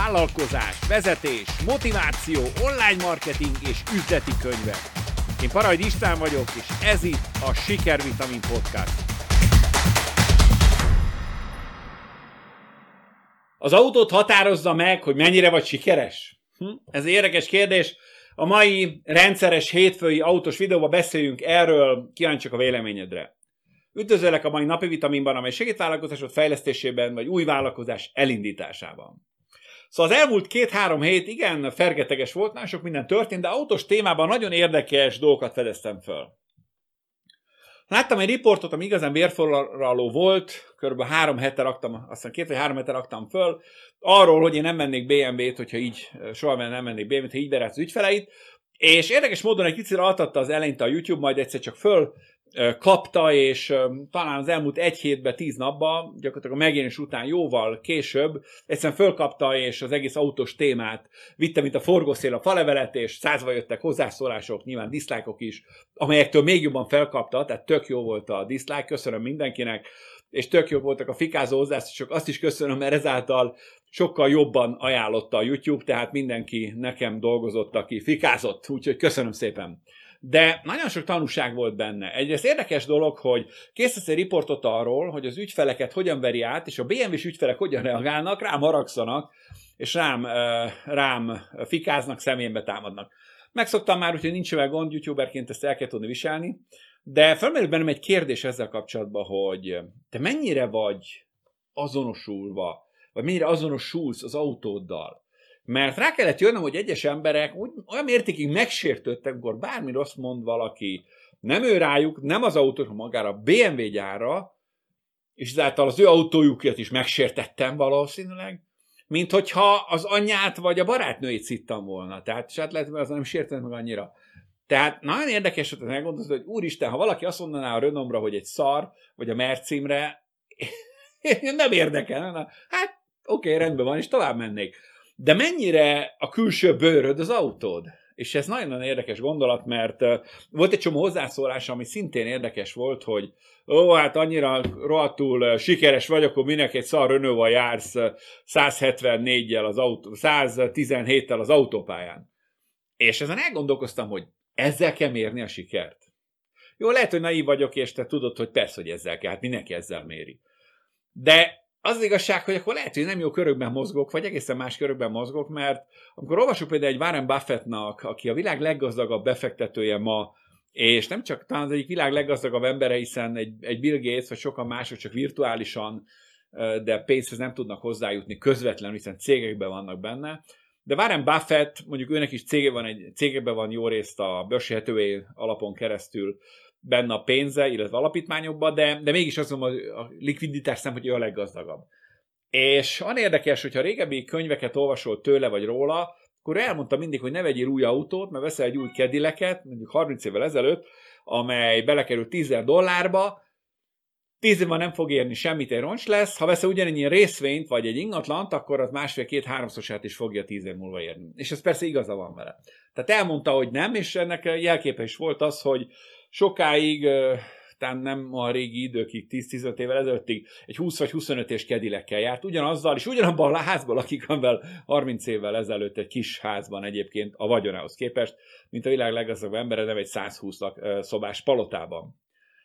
vállalkozás, vezetés, motiváció, online marketing és üzleti könyvek. Én Parajd István vagyok, és ez itt a Sikervitamin Podcast. Az autót határozza meg, hogy mennyire vagy sikeres? Hm? Ez érdekes kérdés. A mai rendszeres hétfői autós videóban beszéljünk erről, kíváncsiak a véleményedre. Üdvözöllek a mai napi vitaminban, amely segít vállalkozásod fejlesztésében, vagy új vállalkozás elindításában. Szóval az elmúlt két-három hét igen fergeteges volt, nagyon sok minden történt, de autós témában nagyon érdekes dolgokat fedeztem föl. Láttam egy riportot, ami igazán vérforraló volt, kb. három hete raktam, aztán két vagy három hete raktam föl, arról, hogy én nem mennék BMW-t, hogyha így, soha nem mennék BMW-t, ha így berát az ügyfeleit, és érdekes módon egy kicsit altatta az eleinte a YouTube, majd egyszer csak föl kapta, és talán az elmúlt egy hétben, tíz napban, gyakorlatilag a megjelenés után jóval később, egyszerűen fölkapta, és az egész autós témát vitte, mint a forgószél a falevelet, és százva jöttek hozzászólások, nyilván diszlájkok is, amelyektől még jobban felkapta, tehát tök jó volt a diszlájk, köszönöm mindenkinek, és tök jó voltak a fikázó hozzászólások, azt is köszönöm, mert ezáltal sokkal jobban ajánlotta a YouTube, tehát mindenki nekem dolgozott, aki fikázott, úgyhogy köszönöm szépen de nagyon sok tanúság volt benne. Egyrészt érdekes dolog, hogy készítesz egy riportot arról, hogy az ügyfeleket hogyan veri át, és a BMW-s ügyfelek hogyan reagálnak, rám haragszanak, és rám, rám fikáznak, személyembe támadnak. Megszoktam már, úgyhogy nincs vele gond, youtuberként ezt el kell tudni viselni, de felmerül bennem egy kérdés ezzel kapcsolatban, hogy te mennyire vagy azonosulva, vagy mennyire azonosulsz az autóddal, mert rá kellett jönnöm, hogy egyes emberek úgy, olyan mértékig megsértődtek, amikor bármi rossz mond valaki, nem ő rájuk, nem az autót, hanem magára a BMW gyára, és ezáltal az ő autójukat is megsértettem valószínűleg, mint hogyha az anyját vagy a barátnőjét szittam volna. Tehát hát lehet, hogy az nem sértett meg annyira. Tehát nagyon érdekes, hogy elgondolod, hogy úristen, ha valaki azt mondaná a Renomra, hogy egy szar, vagy a Mercimre, nem érdekel. Na, hát oké, okay, rendben van, és tovább mennék. De mennyire a külső bőröd az autód? És ez nagyon-nagyon érdekes gondolat, mert volt egy csomó hozzászólás, ami szintén érdekes volt, hogy ó, hát annyira rohadtul sikeres vagyok, akkor minek egy szar Renault-val jársz 174-jel az autó, 117-tel az autópályán. És ezen elgondolkoztam, hogy ezzel kell mérni a sikert. Jó, lehet, hogy naív vagyok, és te tudod, hogy persze, hogy ezzel kell, hát mindenki ezzel méri. De az, az igazság, hogy akkor lehet, hogy nem jó körökben mozgok, vagy egészen más körökben mozgok, mert amikor olvasok például egy Warren Buffettnak, aki a világ leggazdagabb befektetője ma, és nem csak talán az egyik világ leggazdagabb embere, hiszen egy, egy Bill Gates, vagy sokan mások csak virtuálisan, de pénzhez nem tudnak hozzájutni közvetlenül, hiszen cégekben vannak benne. De Warren Buffett, mondjuk őnek is cége van, egy, cégekben van jó részt a Berkshire alapon keresztül, benne a pénze, illetve alapítványokban, de, de mégis azt mondom, hogy a likviditás ő a leggazdagabb. És van érdekes, hogyha régebbi könyveket olvasol tőle vagy róla, akkor elmondta mindig, hogy ne vegyél új autót, mert veszel egy új kedileket, mondjuk 30 évvel ezelőtt, amely belekerül 10 dollárba, 10 évben nem fog érni semmit, egy roncs lesz, ha veszel ugyanennyi részvényt, vagy egy ingatlant, akkor az másfél-két-háromszorosát is fogja 10 év múlva érni. És ez persze igaza van vele. Tehát elmondta, hogy nem, és ennek jelképe is volt az, hogy sokáig, talán nem a régi időkig, 10-15 évvel ezelőttig egy 20 vagy 25 és kedilekkel járt, ugyanazzal, és ugyanabban a házban lakik, amivel 30 évvel ezelőtt egy kis házban egyébként a vagyonához képest, mint a világ leggazdagabb embere, nem egy 120 szobás palotában.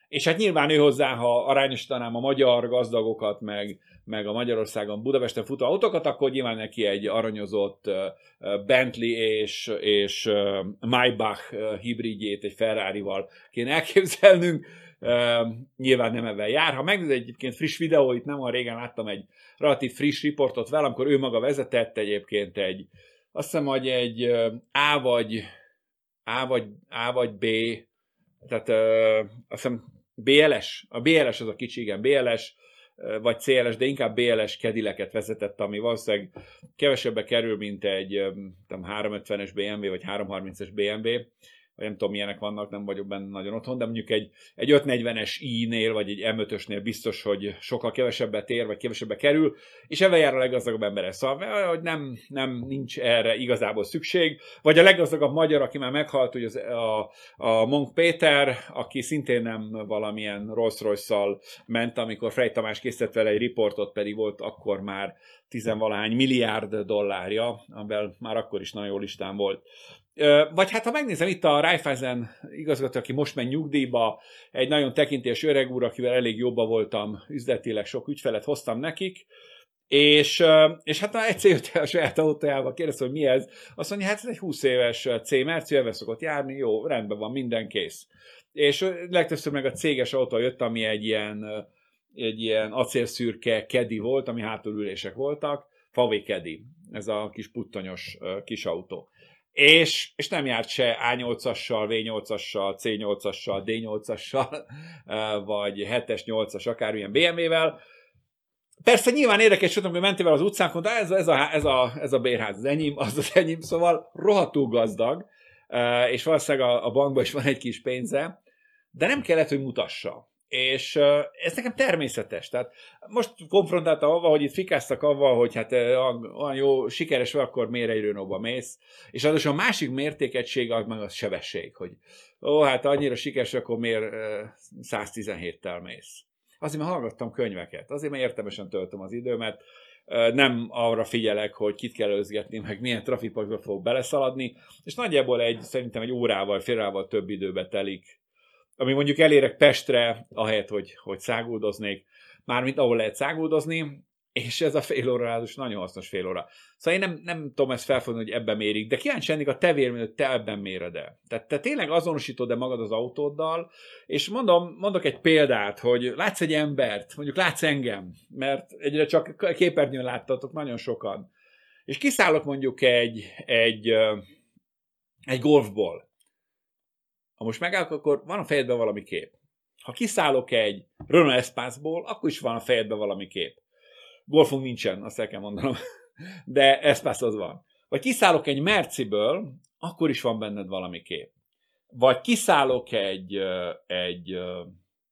És hát nyilván ő hozzá, ha arányosítanám a magyar gazdagokat, meg, meg a Magyarországon Budapesten futó autókat, akkor nyilván neki egy aranyozott Bentley és, és Maybach hibridjét egy Ferrari-val kéne elképzelnünk. Nyilván nem ebben jár. Ha megnézed egyébként friss videóit, nem olyan régen láttam egy relatív friss riportot vele, amikor ő maga vezetett egyébként egy, azt hiszem, hogy egy A vagy A vagy, A vagy B, tehát azt hiszem BLS, a BLS az a kicsi, igen, BLS, vagy CLS, de inkább BLS kedileket vezetett, ami valószínűleg kevesebbe kerül, mint egy nem, 350-es BMW, vagy 330-es BMW, nem tudom milyenek vannak, nem vagyok benne nagyon otthon, de mondjuk egy, egy 540-es i-nél, vagy egy M5-ösnél biztos, hogy sokkal kevesebbet ér, vagy kevesebbe kerül, és ebben jár a leggazdagabb embere. Szóval, hogy nem, nem nincs erre igazából szükség. Vagy a leggazdagabb magyar, aki már meghalt, hogy az, a, a Monk Péter, aki szintén nem valamilyen Rolls-Royce-szal ment, amikor Frey Tamás készített vele egy riportot, pedig volt akkor már tizenvalahány milliárd dollárja, amivel már akkor is nagyon jó listán volt. Vagy hát ha megnézem itt a Raiffeisen igazgató, aki most megy nyugdíjba, egy nagyon tekintés öreg úr, akivel elég jobban voltam üzletileg, sok ügyfelet hoztam nekik, és, és hát egyszer jött el a saját autójába, kérdezte, hogy mi ez. Azt mondja, hát ez egy 20 éves C Merci, ebben szokott járni, jó, rendben van, minden kész. És legtöbbször meg a céges autó jött, ami egy ilyen, egy ilyen acélszürke kedi volt, ami hátulülések voltak, Favé kedi, ez a kis puttonyos kis autó és, és nem járt se A8-assal, V8-assal, C8-assal, D8-assal, vagy 7-es, 8-as, akármilyen BMW-vel. Persze nyilván érdekes, hogy mentél az utcánkon, de ez, ez, a, ez, a, ez a bérház az enyém, az az enyém, szóval rohadtul gazdag, és valószínűleg a, a bankban is van egy kis pénze, de nem kellett, hogy mutassa. És ez nekem természetes. Tehát most konfrontáltam avval, hogy itt fikáztak avval, hogy hát olyan jó, sikeres vagy, akkor miért egy Renault-ba mész. És az a másik mértékegység az meg a sebesség, hogy ó, hát annyira sikeres, akkor miért 117-tel mész. Azért, mert hallgattam könyveket, azért, mert értelmesen töltöm az időmet, nem arra figyelek, hogy kit kell özgetni, meg milyen trafikpakba fog beleszaladni, és nagyjából egy, szerintem egy órával, fél órával több időbe telik ami mondjuk elérek Pestre, ahelyett, hogy, hogy száguldoznék, mármint ahol lehet száguldozni, és ez a fél óra az nagyon hasznos fél óra. Szóval én nem, nem tudom ezt felfogni, hogy ebben mérik, de kíváncsi lennék a te hogy te ebben méred el. Tehát te tényleg azonosítod-e magad az autóddal, és mondom, mondok egy példát, hogy látsz egy embert, mondjuk látsz engem, mert egyre csak képernyőn láttatok nagyon sokan, és kiszállok mondjuk egy, egy, egy golfból, ha most megállok, akkor van a fejedben valami kép. Ha kiszállok egy Renault Espace-ból, akkor is van a fejedben valami kép. Golfunk nincsen, azt el kell mondanom. De Espace az van. Vagy kiszállok egy Merciből, akkor is van benned valami kép. Vagy kiszállok egy, egy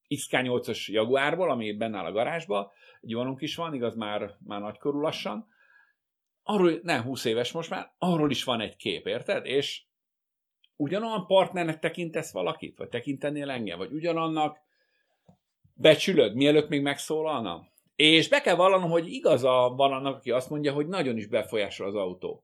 XK8-as Jaguárból, ami benne áll a garázsba, egy vonunk is van, igaz, már, már nagykorú lassan, arról, nem 20 éves most már, arról is van egy kép, érted? És ugyanolyan partnernek tekintesz valakit? Vagy tekintenél engem? Vagy ugyanannak becsülöd, mielőtt még megszólalna? És be kell vallanom, hogy igaza van annak, aki azt mondja, hogy nagyon is befolyásol az autó.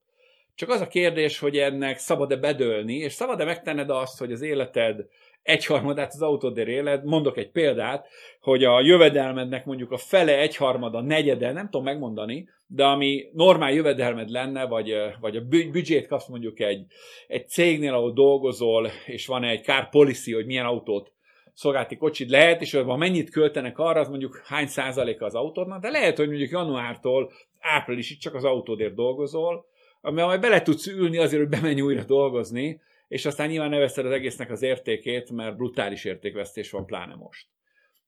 Csak az a kérdés, hogy ennek szabad-e bedőlni, és szabad-e megtenned azt, hogy az életed egyharmadát az autódér éled. Mondok egy példát, hogy a jövedelmednek mondjuk a fele, egyharmada, negyede, nem tudom megmondani, de ami normál jövedelmed lenne, vagy, vagy a büdzsét kapsz mondjuk egy, egy cégnél, ahol dolgozol, és van egy car policy, hogy milyen autót szolgálti kocsid lehet, és ha mennyit költenek arra, az mondjuk hány százaléka az autódnak, de lehet, hogy mondjuk januártól áprilisig csak az autódért dolgozol, amivel majd bele tudsz ülni azért, hogy bemenj újra dolgozni, és aztán nyilván ne veszed az egésznek az értékét, mert brutális értékvesztés van pláne most.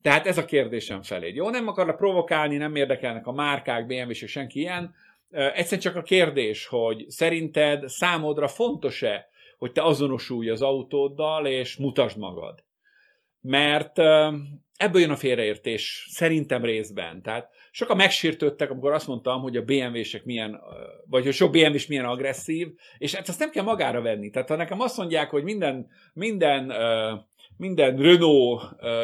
Tehát ez a kérdésem felé. Jó, nem akarok provokálni, nem érdekelnek a márkák, BMW és senki ilyen. Egyszerűen csak a kérdés, hogy szerinted számodra fontos-e, hogy te azonosulj az autóddal, és mutasd magad. Mert ebből jön a félreértés, szerintem részben. Tehát sokan megsértődtek, amikor azt mondtam, hogy a BMW-sek milyen, vagy hogy sok BMW is milyen agresszív, és ezt nem kell magára venni. Tehát ha nekem azt mondják, hogy minden, minden minden Renault,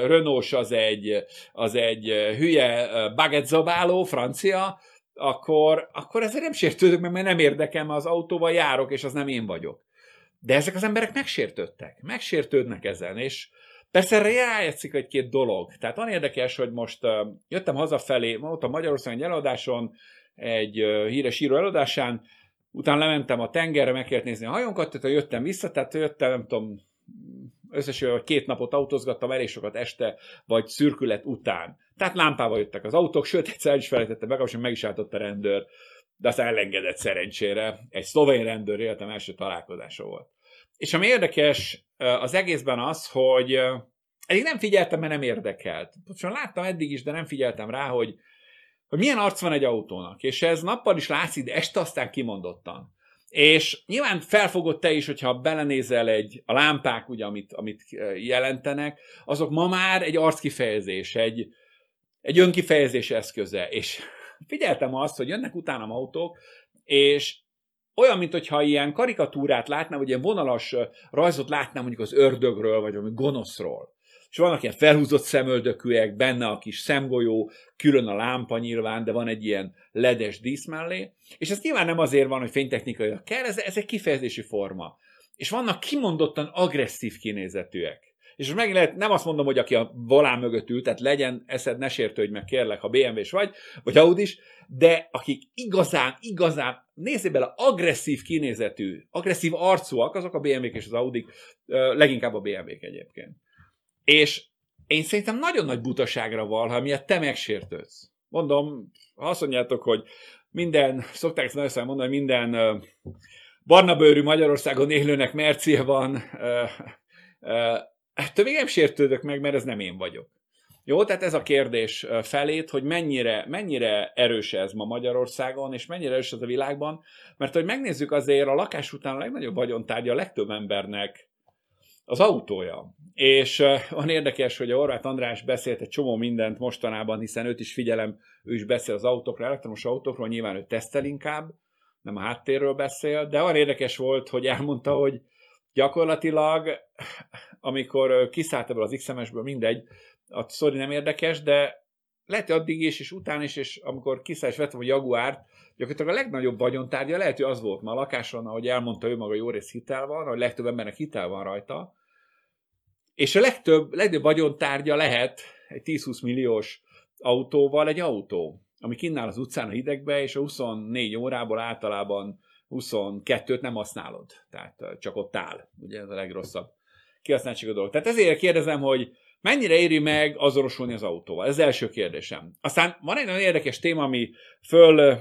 Renault az egy, az egy hülye bagetzabáló, francia, akkor, akkor ezért nem sértődök, mert nem érdekem, az autóval járok, és az nem én vagyok. De ezek az emberek megsértődtek, megsértődnek ezen, és Persze rájátszik egy-két dolog. Tehát van érdekes, hogy most uh, jöttem hazafelé, ott a Magyarországon egy eladáson, egy uh, híres író eladásán, utána lementem a tengerre, meg kellett nézni a hajónkat, tehát jöttem vissza, tehát jöttem, nem tudom, összesen két napot autózgattam elég sokat este, vagy szürkület után. Tehát lámpával jöttek az autók, sőt, egyszer is felejtette meg, most meg is álltott a rendőr, de aztán elengedett szerencsére. Egy szlovén rendőr életem első találkozása volt. És ami érdekes az egészben az, hogy eddig nem figyeltem, mert nem érdekelt. Pontosan láttam eddig is, de nem figyeltem rá, hogy, hogy milyen arc van egy autónak. És ez nappal is látszik, de este aztán kimondottan. És nyilván felfogod te is, hogyha belenézel egy, a lámpák, ugye, amit, amit jelentenek, azok ma már egy arckifejezés, egy, egy önkifejezés eszköze. És figyeltem azt, hogy jönnek utána autók, és olyan, mintha ilyen karikatúrát látnám, vagy ilyen vonalas rajzot látnám mondjuk az ördögről, vagy valami gonoszról. És vannak ilyen felhúzott szemöldökűek, benne a kis szemgolyó, külön a lámpa nyilván, de van egy ilyen ledes dísz mellé. És ez nyilván nem azért van, hogy fénytechnikai kell, ez, ez egy kifejezési forma. És vannak kimondottan agresszív kinézetűek. És megint lehet, nem azt mondom, hogy aki a volán mögött ül, tehát legyen eszed, ne sértődj meg kérlek, ha BMW-s vagy, vagy Audi-s, de akik igazán, igazán, nézzél bele, agresszív kinézetű, agresszív arcúak, azok a BMW-k és az Audi, leginkább a BMW-k egyébként. És én szerintem nagyon nagy butaságra val, ha miatt te megsértődsz. Mondom, ha azt mondjátok, hogy minden, szokták ezt nagyon mondani, hogy minden barna bőrű Magyarországon élőnek mercie van, ettől még nem sértődök meg, mert ez nem én vagyok. Jó, tehát ez a kérdés felét, hogy mennyire, mennyire erős ez ma Magyarországon, és mennyire erős ez a világban, mert hogy megnézzük azért a lakás után a legnagyobb vagyontárgya a legtöbb embernek az autója. És van érdekes, hogy a Horváth András beszélt egy csomó mindent mostanában, hiszen őt is figyelem, ő is beszél az autókról, elektromos autókról, nyilván ő tesztel inkább, nem a háttérről beszél, de olyan érdekes volt, hogy elmondta, hogy gyakorlatilag, amikor kiszállt ebből az XMS-ből, mindegy, a sztori nem érdekes, de lehet, hogy addig is, és után is, és amikor kiszállt és vettem a Jaguárt, gyakorlatilag a legnagyobb vagyontárgya lehet, hogy az volt ma a lakáson, ahogy elmondta ő maga, jó rész hitel van, hogy legtöbb embernek hitel van rajta, és a legtöbb, legtöbb vagyontárgya lehet egy 10-20 milliós autóval egy autó, ami kinnál az utcán a hidegbe, és a 24 órából általában 22-t nem használod. Tehát csak ott áll. Ugye ez a legrosszabb kihasználtság a dolog. Tehát ezért kérdezem, hogy Mennyire éri meg azonosulni az autóval? Ez az első kérdésem. Aztán van egy nagyon érdekes téma, ami föl,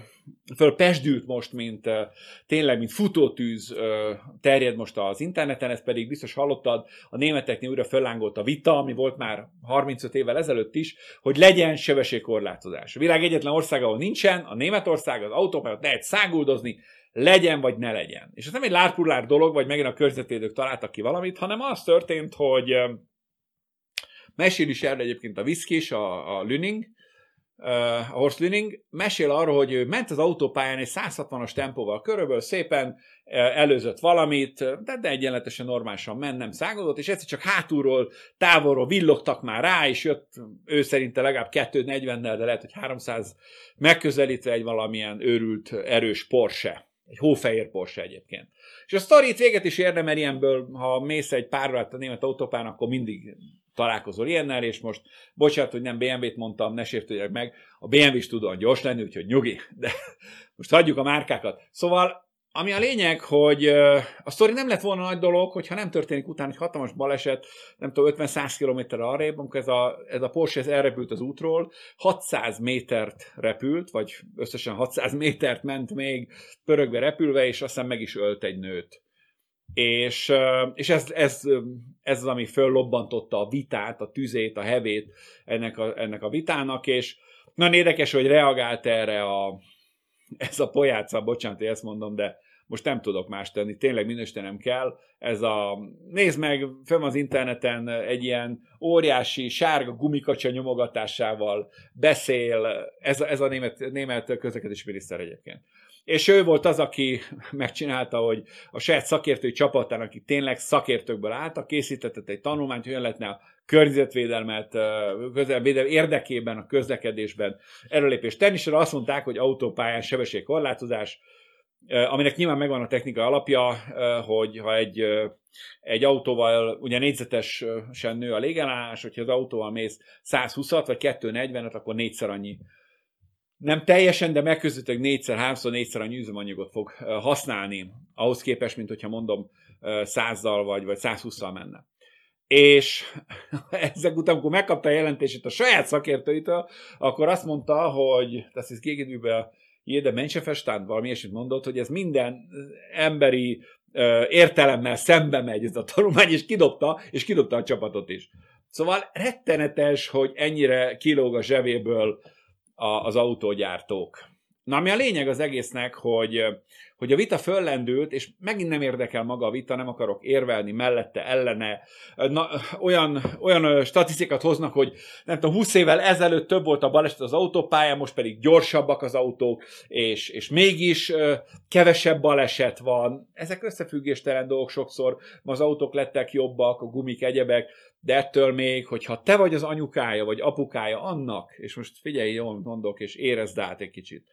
föl pesdült most, mint tényleg, mint futótűz terjed most az interneten, ez pedig biztos hallottad, a németeknél újra föllángolt a vita, ami volt már 35 évvel ezelőtt is, hogy legyen sebességkorlátozás. A világ egyetlen ország, ahol nincsen, a Németország, az autópályát lehet száguldozni, legyen vagy ne legyen. És ez nem egy lárpullár dolog, vagy megint a környezetvédők találtak ki valamit, hanem az történt, hogy Mesél is erre egyébként a Viszkis, a, a Lüning, a Horst Lüning, mesél arról, hogy ő ment az autópályán egy 160-as tempóval körülbelül szépen előzött valamit, de, de egyenletesen normálisan ment, nem szágodott, és egyszer csak hátulról, távolról villogtak már rá, és jött ő szerinte legalább 240-nel, de lehet, hogy 300 megközelítve egy valamilyen őrült, erős Porsche. Egy hófehér Porsche egyébként. És a sztorit véget is érne, mert ilyenből, ha mész egy pár a német autópán, akkor mindig találkozol ilyennel, és most, bocsánat, hogy nem BMW-t mondtam, ne sértődjek meg, a BMW is tud olyan gyors lenni, úgyhogy nyugi, de most hagyjuk a márkákat. Szóval, ami a lényeg, hogy a sztori nem lett volna nagy dolog, hogyha nem történik utána egy hatalmas baleset, nem tudom, 50-100 km arrébb, amikor ez a, ez a Porsche ez elrepült az útról, 600 métert repült, vagy összesen 600 métert ment még pörögve repülve, és aztán meg is ölt egy nőt. És, és ez, ez, ez az, ami föllobbantotta a vitát, a tüzét, a hevét ennek a, ennek a vitának, és nagyon érdekes, hogy reagált erre a, ez a pojáca, bocsánat, hogy ezt mondom, de most nem tudok más tenni, tényleg minősítenem kell. Ez a, nézd meg, fenn az interneten egy ilyen óriási sárga gumikacsa nyomogatásával beszél, ez ez a német, német közlekedési miniszter egyébként. És ő volt az, aki megcsinálta, hogy a saját szakértői csapatán, akik tényleg szakértőkből álltak, készítetett egy tanulmányt, hogy lehetne a környezetvédelmet közelvédelem érdekében a közlekedésben erőlépést tenni, és azt mondták, hogy autópályán sebességkorlátozás, aminek nyilván megvan a technika alapja, hogy ha egy, egy autóval, ugye négyzetesen nő a légelállás, hogyha az autóval mész 120-at vagy 240-et, akkor négyszer annyi nem teljesen, de megközelítőleg négyszer, háromszor, négyszer annyi üzemanyagot fog használni, ahhoz képest, mint hogyha mondom százzal vagy, vagy 120-szal menne. És ezek után, amikor megkapta a jelentését a saját szakértőitől, akkor azt mondta, hogy das ist gegenüber jede Menschenverstand, valami ilyesmit mondott, hogy ez minden emberi értelemmel szembe megy ez a tanulmány, és kidobta, és kidobta a csapatot is. Szóval rettenetes, hogy ennyire kilóg a zsebéből az autógyártók. Na, ami a lényeg az egésznek, hogy, hogy a vita föllendült, és megint nem érdekel maga a vita, nem akarok érvelni mellette, ellene. Na, olyan, olyan statisztikát hoznak, hogy nem tudom, 20 évvel ezelőtt több volt a baleset az autópályán, most pedig gyorsabbak az autók, és, és mégis kevesebb baleset van. Ezek összefüggéstelen dolgok sokszor, ma az autók lettek jobbak, a gumik, egyebek, de ettől még, hogyha te vagy az anyukája, vagy apukája annak, és most figyelj, jól mondok, és érezd át egy kicsit,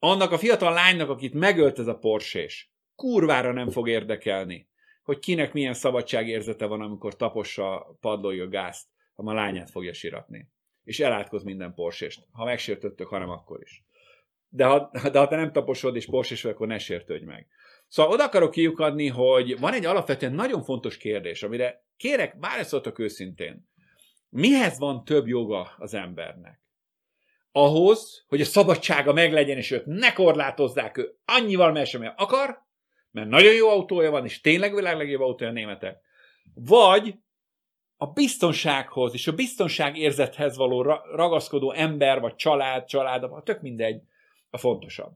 annak a fiatal lánynak, akit megölt ez a porsés, kurvára nem fog érdekelni, hogy kinek milyen szabadságérzete van, amikor tapossa padlója gázt, ha a lányát fogja siratni. És elátkoz minden porsést. Ha megsértöttök, hanem akkor is. De ha, de ha te nem taposod és porsés vagy, akkor ne sértődj meg. Szóval oda akarok kiukadni, hogy van egy alapvetően nagyon fontos kérdés, amire kérek, válaszoltok őszintén. Mihez van több joga az embernek? Ahhoz, hogy a szabadsága meglegyen, és őt ne korlátozzák, ő annyival mehessen, akar, mert nagyon jó autója van, és tényleg világ legjobb autója a németek. Vagy a biztonsághoz és a biztonság érzethez való ragaszkodó ember, vagy család, család, tök mindegy, a fontosabb.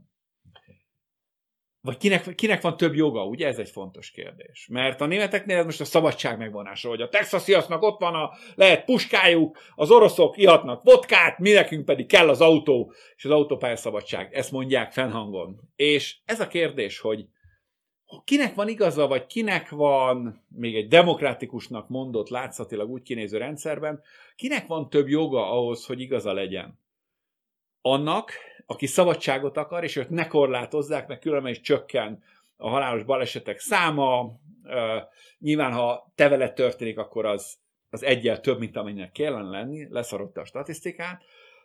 Vagy kinek, kinek van több joga, ugye? Ez egy fontos kérdés. Mert a németeknél ez most a szabadság megvonása, hogy a texasiasznak ott van a lehet puskájuk, az oroszok ihatnak vodkát, mi nekünk pedig kell az autó, és az autópálya szabadság. Ezt mondják fennhangon. És ez a kérdés, hogy kinek van igaza, vagy kinek van még egy demokratikusnak mondott, látszatilag úgy kinéző rendszerben, kinek van több joga ahhoz, hogy igaza legyen? Annak, aki szabadságot akar, és őt ne korlátozzák, mert különben is csökken a halálos balesetek száma. Nyilván, ha te veled történik, akkor az, az egyel több, mint amennyinek kellene lenni, leszarodta a statisztikát,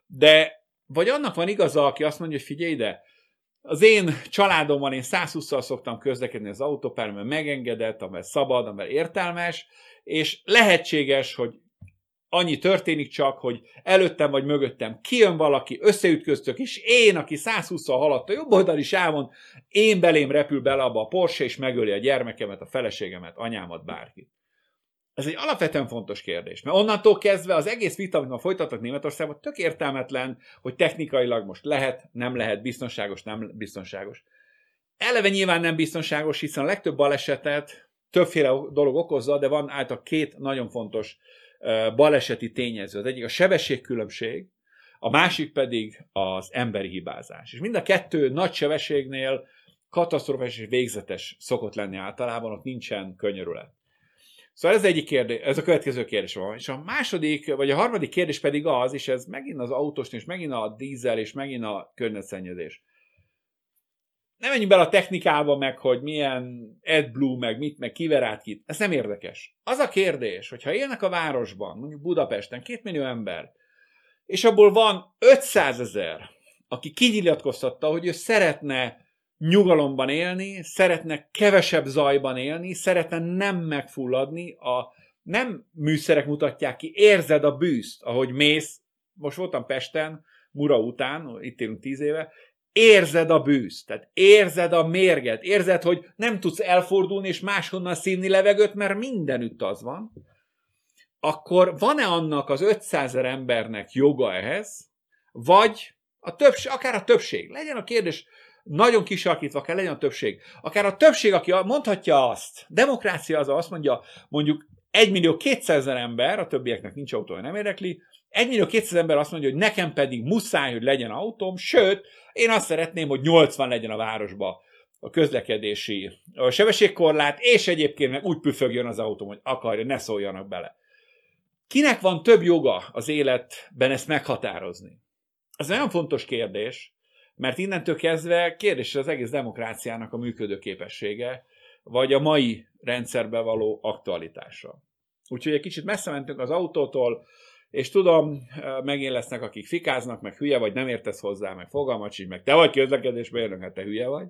de vagy annak van igaza, aki azt mondja, hogy figyelj ide, az én családomban én 120-szal szoktam közlekedni az autópályán, megengedett, amely szabad, amely értelmes, és lehetséges, hogy annyi történik csak, hogy előttem vagy mögöttem kijön valaki, összeütköztök, és én, aki 120-szal haladt a jobb oldali sávon, én belém repül bele abba a Porsche, és megöli a gyermekemet, a feleségemet, anyámat, bárkit. Ez egy alapvetően fontos kérdés, mert onnantól kezdve az egész vita, amit ma folytatnak Németországban, tök értelmetlen, hogy technikailag most lehet, nem lehet, biztonságos, nem biztonságos. Eleve nyilván nem biztonságos, hiszen a legtöbb balesetet többféle dolog okozza, de van által két nagyon fontos baleseti tényező. Az egyik a sebességkülönbség, a másik pedig az emberi hibázás. És mind a kettő nagy sebességnél katasztrofás és végzetes szokott lenni általában, ott nincsen könyörület. Szóval ez egyik kérdés, ez a következő kérdés van. És a második, vagy a harmadik kérdés pedig az, és ez megint az autós, és megint a dízel, és megint a környezetszennyezés nem menjünk bele a technikába, meg hogy milyen AdBlue, meg mit, meg kiver kit. Ez nem érdekes. Az a kérdés, hogyha élnek a városban, mondjuk Budapesten, két millió ember, és abból van 500 ezer, aki kinyilatkoztatta, hogy ő szeretne nyugalomban élni, szeretne kevesebb zajban élni, szeretne nem megfulladni, a nem műszerek mutatják ki, érzed a bűzt, ahogy mész, most voltam Pesten, Mura után, itt élünk tíz éve, érzed a bűzt, tehát érzed a mérget, érzed, hogy nem tudsz elfordulni és máshonnan színni levegőt, mert mindenütt az van, akkor van-e annak az 500 embernek joga ehhez, vagy a többség, akár a többség, legyen a kérdés nagyon kisarkítva kell legyen a többség. Akár a többség, aki mondhatja azt, demokrácia az azt mondja, mondjuk 1 millió 200 ember, a többieknek nincs autója, nem érdekli, 1 millió 200 ember azt mondja, hogy nekem pedig muszáj, hogy legyen autóm, sőt, én azt szeretném, hogy 80 legyen a városba a közlekedési a sebességkorlát, és egyébként meg úgy püfögjön az autóm, hogy akarja, ne szóljanak bele. Kinek van több joga az életben ezt meghatározni? Ez nagyon fontos kérdés, mert innentől kezdve kérdés az egész demokráciának a működő képessége, vagy a mai rendszerbe való aktualitása. Úgyhogy egy kicsit messze mentünk az autótól, és tudom, megint lesznek, akik fikáznak, meg hülye vagy, nem értesz hozzá, meg fogalmat sincs, meg te vagy közlekedésbe érnek, hát te hülye vagy.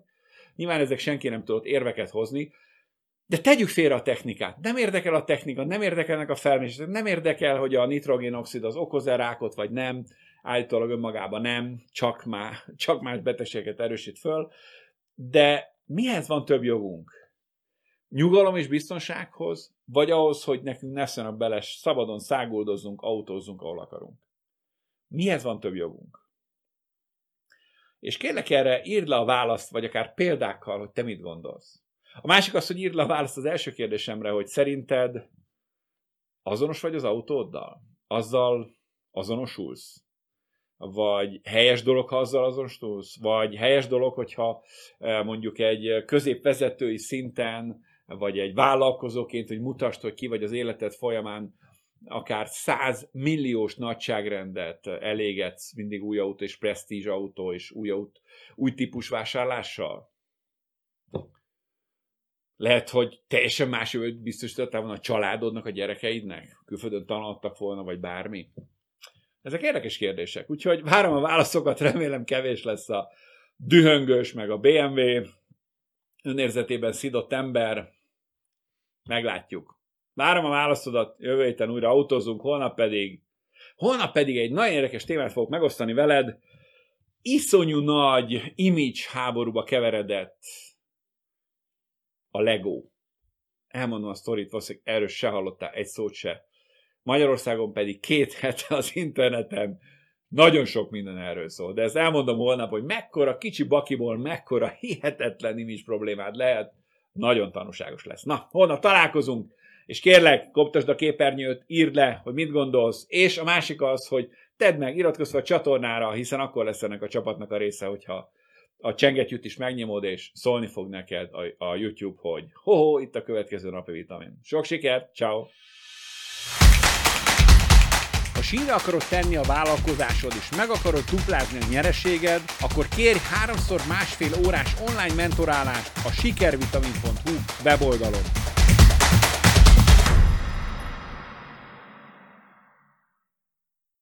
Nyilván ezek senki nem tudott érveket hozni, de tegyük félre a technikát. Nem érdekel a technika, nem érdekelnek a felmérések, nem érdekel, hogy a nitrogénoxid az okoz-e rákot, vagy nem. Állítólag önmagában nem, csak, má, csak más betegséget erősít föl. De mihez van több jogunk? nyugalom és biztonsághoz, vagy ahhoz, hogy nekünk ne szönök bele, szabadon száguldozzunk, autózzunk, ahol akarunk. Mihez van több jogunk? És kérlek erre írd le a választ, vagy akár példákkal, hogy te mit gondolsz. A másik az, hogy írd le a választ az első kérdésemre, hogy szerinted azonos vagy az autóddal? Azzal azonosulsz? Vagy helyes dolog, ha azzal azonosulsz? Vagy helyes dolog, hogyha eh, mondjuk egy középvezetői szinten, vagy egy vállalkozóként, hogy mutasd, hogy ki vagy az életed folyamán, akár 100 milliós nagyságrendet elégetsz mindig új autó és presztízs autó és új, autó, új típus vásárlással? Lehet, hogy teljesen más jövőt biztosítottál volna a családodnak, a gyerekeidnek? Külföldön tanultak volna, vagy bármi? Ezek érdekes kérdések. Úgyhogy várom a válaszokat, remélem kevés lesz a dühöngős, meg a BMW önérzetében szidott ember. Meglátjuk. Várom a válaszodat, jövő héten újra autózunk, holnap pedig, holnap pedig egy nagyon érdekes témát fogok megosztani veled. Iszonyú nagy image háborúba keveredett a Lego. Elmondom a sztorit, valószínűleg erről se hallottál egy szót se. Magyarországon pedig két hete az interneten nagyon sok minden erről szól, de ezt elmondom holnap, hogy mekkora kicsi bakiból, mekkora hihetetlen image problémád lehet, nagyon tanúságos lesz. Na, holnap találkozunk, és kérlek, koptasd a képernyőt, írd le, hogy mit gondolsz, és a másik az, hogy tedd meg, iratkozz a csatornára, hiszen akkor lesz ennek a csapatnak a része, hogyha a csengetjűt is megnyomod, és szólni fog neked a, a YouTube, hogy ho, itt a következő napi vitamin. Sok sikert, ciao. Sínre akarod tenni a vállalkozásod, és meg akarod duplázni a nyereséged, akkor kérj háromszor másfél órás online mentorálást a sikervitamin.hu weboldalon.